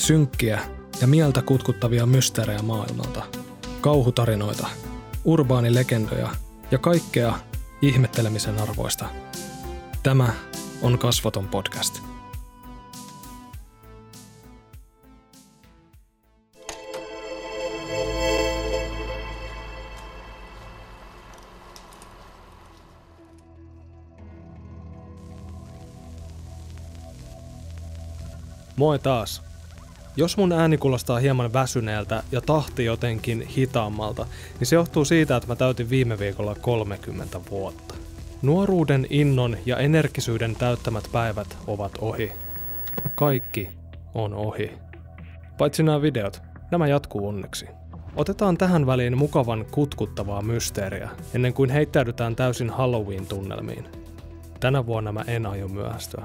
Synkkiä ja mieltä kutkuttavia mysteerejä maailmalta. Kauhutarinoita, urbaanilegendoja ja kaikkea ihmettelemisen arvoista. Tämä on Kasvaton podcast. Moi taas. Jos mun ääni kuulostaa hieman väsyneeltä ja tahti jotenkin hitaammalta, niin se johtuu siitä, että mä täytin viime viikolla 30 vuotta. Nuoruuden innon ja energisyyden täyttämät päivät ovat ohi. Kaikki on ohi. Paitsi nämä videot, nämä jatkuu onneksi. Otetaan tähän väliin mukavan kutkuttavaa mysteeriä, ennen kuin heittäydytään täysin Halloween-tunnelmiin. Tänä vuonna mä en aio myöhästyä.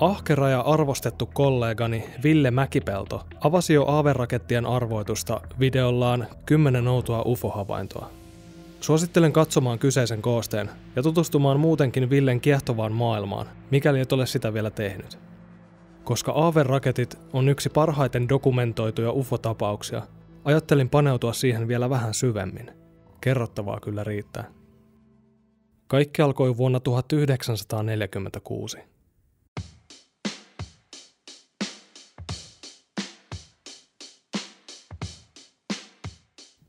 Ahkera ja arvostettu kollegani Ville Mäkipelto avasi jo aaverakettien arvoitusta videollaan 10 outoa UFO-havaintoa. Suosittelen katsomaan kyseisen koosteen ja tutustumaan muutenkin Villen kiehtovaan maailmaan, mikäli et ole sitä vielä tehnyt. Koska aaveraketit on yksi parhaiten dokumentoituja UFO-tapauksia, ajattelin paneutua siihen vielä vähän syvemmin. Kerrottavaa kyllä riittää. Kaikki alkoi vuonna 1946.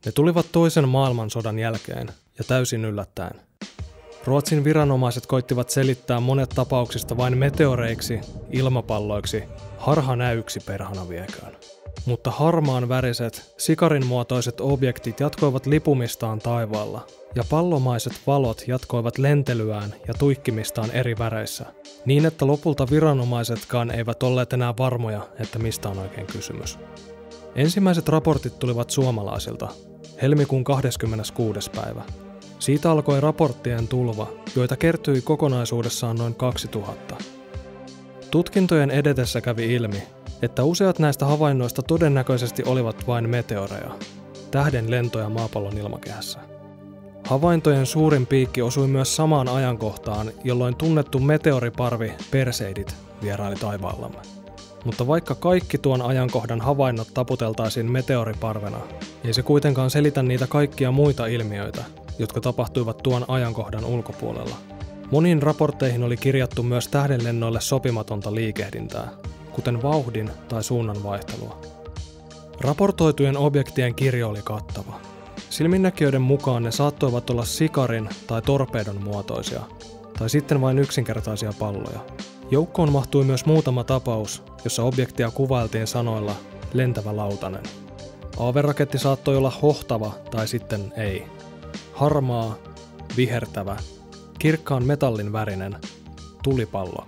Ne tulivat toisen maailmansodan jälkeen ja täysin yllättäen. Ruotsin viranomaiset koittivat selittää monet tapauksista vain meteoreiksi, ilmapalloiksi, harhanäyksi perhana vieköön. Mutta harmaan väriset, sikarin muotoiset objektit jatkoivat lipumistaan taivaalla, ja pallomaiset valot jatkoivat lentelyään ja tuikkimistaan eri väreissä, niin että lopulta viranomaisetkaan eivät olleet enää varmoja, että mistä on oikein kysymys. Ensimmäiset raportit tulivat suomalaisilta, helmikuun 26. päivä. Siitä alkoi raporttien tulva, joita kertyi kokonaisuudessaan noin 2000. Tutkintojen edetessä kävi ilmi, että useat näistä havainnoista todennäköisesti olivat vain meteoreja, tähden lentoja maapallon ilmakehässä. Havaintojen suurin piikki osui myös samaan ajankohtaan, jolloin tunnettu meteoriparvi Perseidit vieraili taivaallamme. Mutta vaikka kaikki tuon ajankohdan havainnot taputeltaisiin meteoriparvena, ei se kuitenkaan selitä niitä kaikkia muita ilmiöitä, jotka tapahtuivat tuon ajankohdan ulkopuolella. Moniin raportteihin oli kirjattu myös tähdenlennoille sopimatonta liikehdintää, kuten vauhdin tai suunnan vaihtelua. Raportoitujen objektien kirjo oli kattava. Silminnäkijöiden mukaan ne saattoivat olla sikarin tai torpedon muotoisia, tai sitten vain yksinkertaisia palloja. Joukkoon mahtui myös muutama tapaus, jossa objektia kuvailtiin sanoilla lentävä lautanen. Aaveraketti saattoi olla hohtava tai sitten ei. Harmaa, vihertävä, kirkkaan metallin värinen, tulipallo.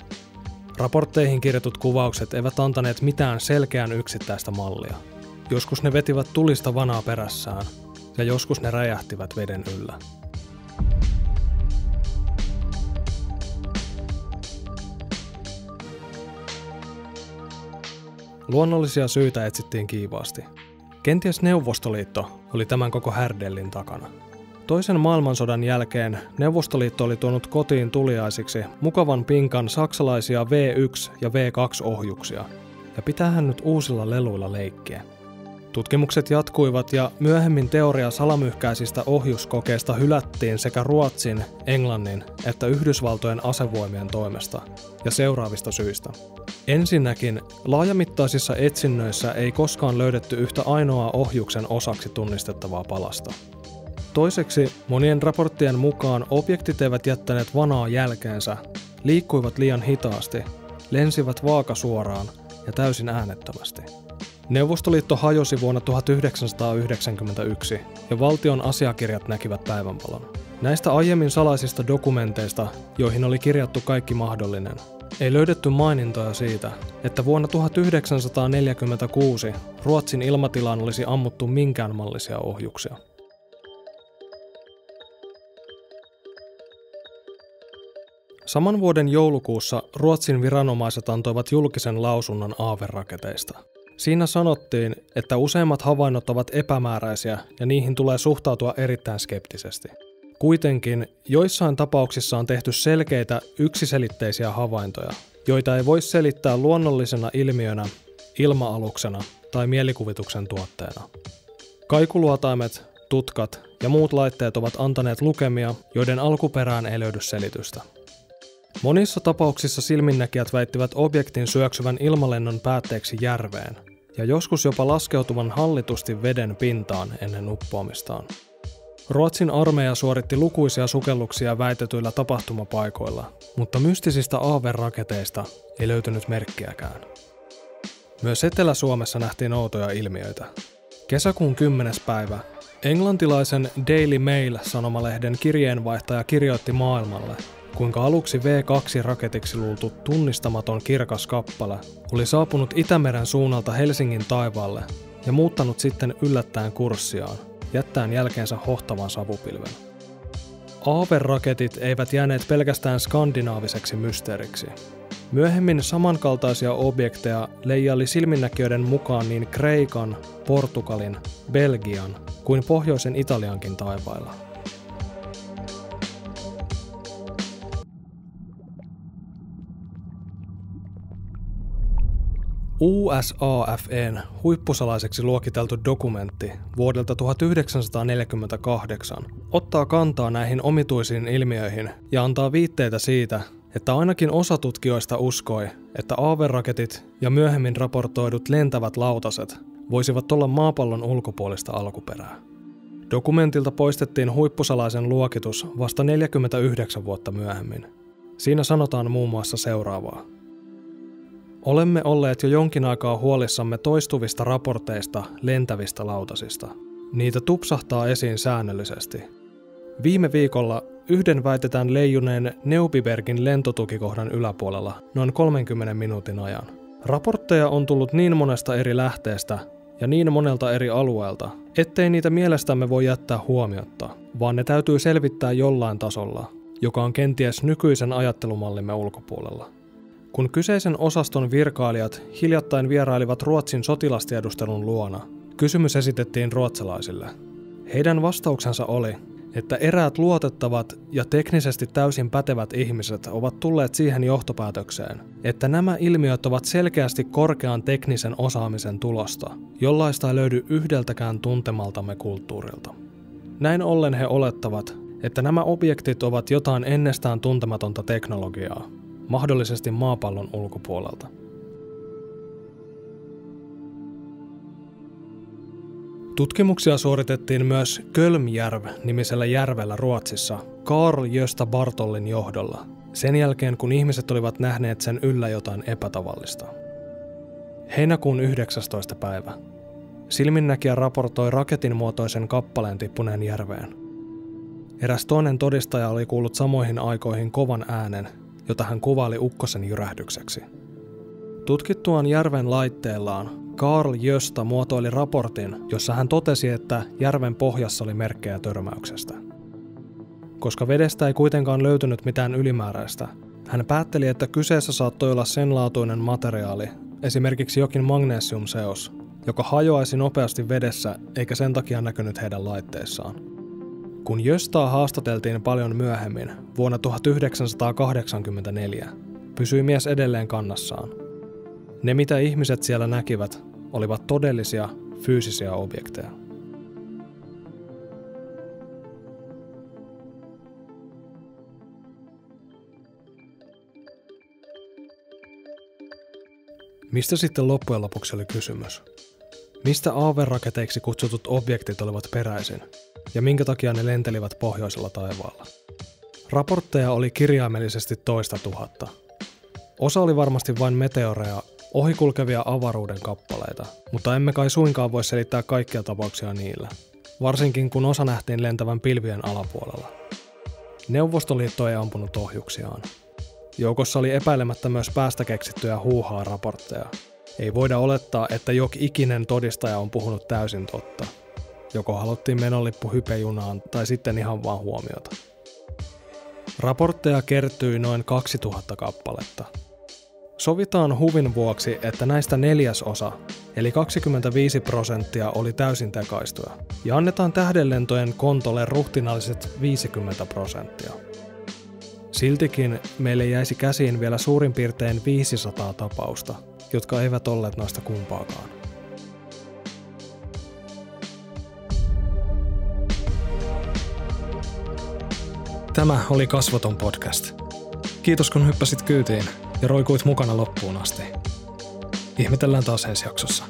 Raportteihin kirjatut kuvaukset eivät antaneet mitään selkeän yksittäistä mallia. Joskus ne vetivät tulista vanaa perässään, ja joskus ne räjähtivät veden yllä. Luonnollisia syitä etsittiin kiivaasti. Kenties Neuvostoliitto oli tämän koko härdellin takana. Toisen maailmansodan jälkeen Neuvostoliitto oli tuonut kotiin tuliaisiksi mukavan pinkan saksalaisia V1 ja V2-ohjuksia, ja pitäähän nyt uusilla leluilla leikkiä. Tutkimukset jatkuivat ja myöhemmin teoria salamyhkäisistä ohjuskokeista hylättiin sekä Ruotsin, Englannin että Yhdysvaltojen asevoimien toimesta ja seuraavista syistä. Ensinnäkin, laajamittaisissa etsinnöissä ei koskaan löydetty yhtä ainoaa ohjuksen osaksi tunnistettavaa palasta. Toiseksi, monien raporttien mukaan objektit eivät jättäneet vanaa jälkeensä, liikkuivat liian hitaasti, lensivät vaakasuoraan ja täysin äänettömästi. Neuvostoliitto hajosi vuonna 1991 ja valtion asiakirjat näkivät päivänvalon. Näistä aiemmin salaisista dokumenteista, joihin oli kirjattu kaikki mahdollinen, ei löydetty mainintoja siitä, että vuonna 1946 Ruotsin ilmatilaan olisi ammuttu minkäänmallisia ohjuksia. Saman vuoden joulukuussa Ruotsin viranomaiset antoivat julkisen lausunnon aaveraketeista. Siinä sanottiin, että useimmat havainnot ovat epämääräisiä ja niihin tulee suhtautua erittäin skeptisesti. Kuitenkin joissain tapauksissa on tehty selkeitä yksiselitteisiä havaintoja, joita ei voi selittää luonnollisena ilmiönä ilma-aluksena tai mielikuvituksen tuotteena. Kaikuluotaimet, tutkat ja muut laitteet ovat antaneet lukemia, joiden alkuperään ei löydy selitystä. Monissa tapauksissa silminnäkijät väittivät objektin syöksyvän ilmalennon päätteeksi järveen, ja joskus jopa laskeutuvan hallitusti veden pintaan ennen uppoamistaan. Ruotsin armeija suoritti lukuisia sukelluksia väitetyillä tapahtumapaikoilla, mutta mystisistä aaveraketeista ei löytynyt merkkiäkään. Myös Etelä-Suomessa nähtiin outoja ilmiöitä. Kesäkuun 10. päivä englantilaisen Daily Mail-sanomalehden kirjeenvaihtaja kirjoitti maailmalle, kuinka aluksi V2-raketiksi luultu tunnistamaton kirkas kappale oli saapunut Itämeren suunnalta Helsingin taivaalle ja muuttanut sitten yllättäen kurssiaan, jättäen jälkeensä hohtavan savupilven. Aaverraketit eivät jääneet pelkästään skandinaaviseksi mysteeriksi. Myöhemmin samankaltaisia objekteja leijaili silminnäkijöiden mukaan niin Kreikan, Portugalin, Belgian kuin pohjoisen Italiankin taivailla. USAFEn huippusalaiseksi luokiteltu dokumentti vuodelta 1948 ottaa kantaa näihin omituisiin ilmiöihin ja antaa viitteitä siitä, että ainakin osa tutkijoista uskoi, että aaveraketit ja myöhemmin raportoidut lentävät lautaset voisivat olla maapallon ulkopuolista alkuperää. Dokumentilta poistettiin huippusalaisen luokitus vasta 49 vuotta myöhemmin. Siinä sanotaan muun muassa seuraavaa. Olemme olleet jo jonkin aikaa huolissamme toistuvista raporteista lentävistä lautasista. Niitä tupsahtaa esiin säännöllisesti. Viime viikolla yhden väitetään leijuneen Neubibergin lentotukikohdan yläpuolella noin 30 minuutin ajan. Raportteja on tullut niin monesta eri lähteestä ja niin monelta eri alueelta, ettei niitä mielestämme voi jättää huomiotta, vaan ne täytyy selvittää jollain tasolla, joka on kenties nykyisen ajattelumallimme ulkopuolella. Kun kyseisen osaston virkailijat hiljattain vierailivat Ruotsin sotilastiedustelun luona, kysymys esitettiin ruotsalaisille. Heidän vastauksensa oli, että eräät luotettavat ja teknisesti täysin pätevät ihmiset ovat tulleet siihen johtopäätökseen, että nämä ilmiöt ovat selkeästi korkean teknisen osaamisen tulosta, jollaista ei löydy yhdeltäkään tuntemaltamme kulttuurilta. Näin ollen he olettavat, että nämä objektit ovat jotain ennestään tuntematonta teknologiaa, mahdollisesti maapallon ulkopuolelta. Tutkimuksia suoritettiin myös Kölmjärv-nimisellä järvellä Ruotsissa Karl Jösta Bartollin johdolla, sen jälkeen kun ihmiset olivat nähneet sen yllä jotain epätavallista. Heinäkuun 19. päivä. Silminnäkijä raportoi raketin muotoisen kappaleen tippuneen järveen. Eräs toinen todistaja oli kuullut samoihin aikoihin kovan äänen, jota hän kuvaili ukkosen jyrähdykseksi. Tutkittuaan järven laitteellaan Karl Jösta muotoili raportin, jossa hän totesi, että järven pohjassa oli merkkejä törmäyksestä. Koska vedestä ei kuitenkaan löytynyt mitään ylimääräistä, hän päätteli, että kyseessä saattoi olla sen laatuinen materiaali, esimerkiksi jokin magnesiumseos, joka hajoaisi nopeasti vedessä eikä sen takia näkynyt heidän laitteissaan. Kun Jöstaa haastateltiin paljon myöhemmin, vuonna 1984, pysyi mies edelleen kannassaan. Ne mitä ihmiset siellä näkivät, olivat todellisia fyysisiä objekteja. Mistä sitten loppujen lopuksi oli kysymys? Mistä aaveraketeiksi kutsutut objektit olivat peräisin? Ja minkä takia ne lentelivät pohjoisella taivaalla? Raportteja oli kirjaimellisesti toista tuhatta. Osa oli varmasti vain meteoreja ohikulkevia avaruuden kappaleita, mutta emme kai suinkaan voi selittää kaikkia tapauksia niillä, varsinkin kun osa nähtiin lentävän pilvien alapuolella. Neuvostoliitto ei ampunut ohjuksiaan. Joukossa oli epäilemättä myös päästä keksittyjä huuhaa raportteja. Ei voida olettaa, että jok ikinen todistaja on puhunut täysin totta. Joko haluttiin menolippu hypejunaan tai sitten ihan vaan huomiota. Raportteja kertyi noin 2000 kappaletta, Sovitaan huvin vuoksi, että näistä neljäsosa, eli 25 prosenttia oli täysin tekaistuja, ja annetaan tähdenlentojen kontolle ruhtinalliset 50 prosenttia. Siltikin meille jäisi käsiin vielä suurin piirtein 500 tapausta, jotka eivät olleet noista kumpaakaan. Tämä oli Kasvoton podcast. Kiitos kun hyppäsit kyytiin ja roikuit mukana loppuun asti. Ihmetellään taas ensi jaksossa.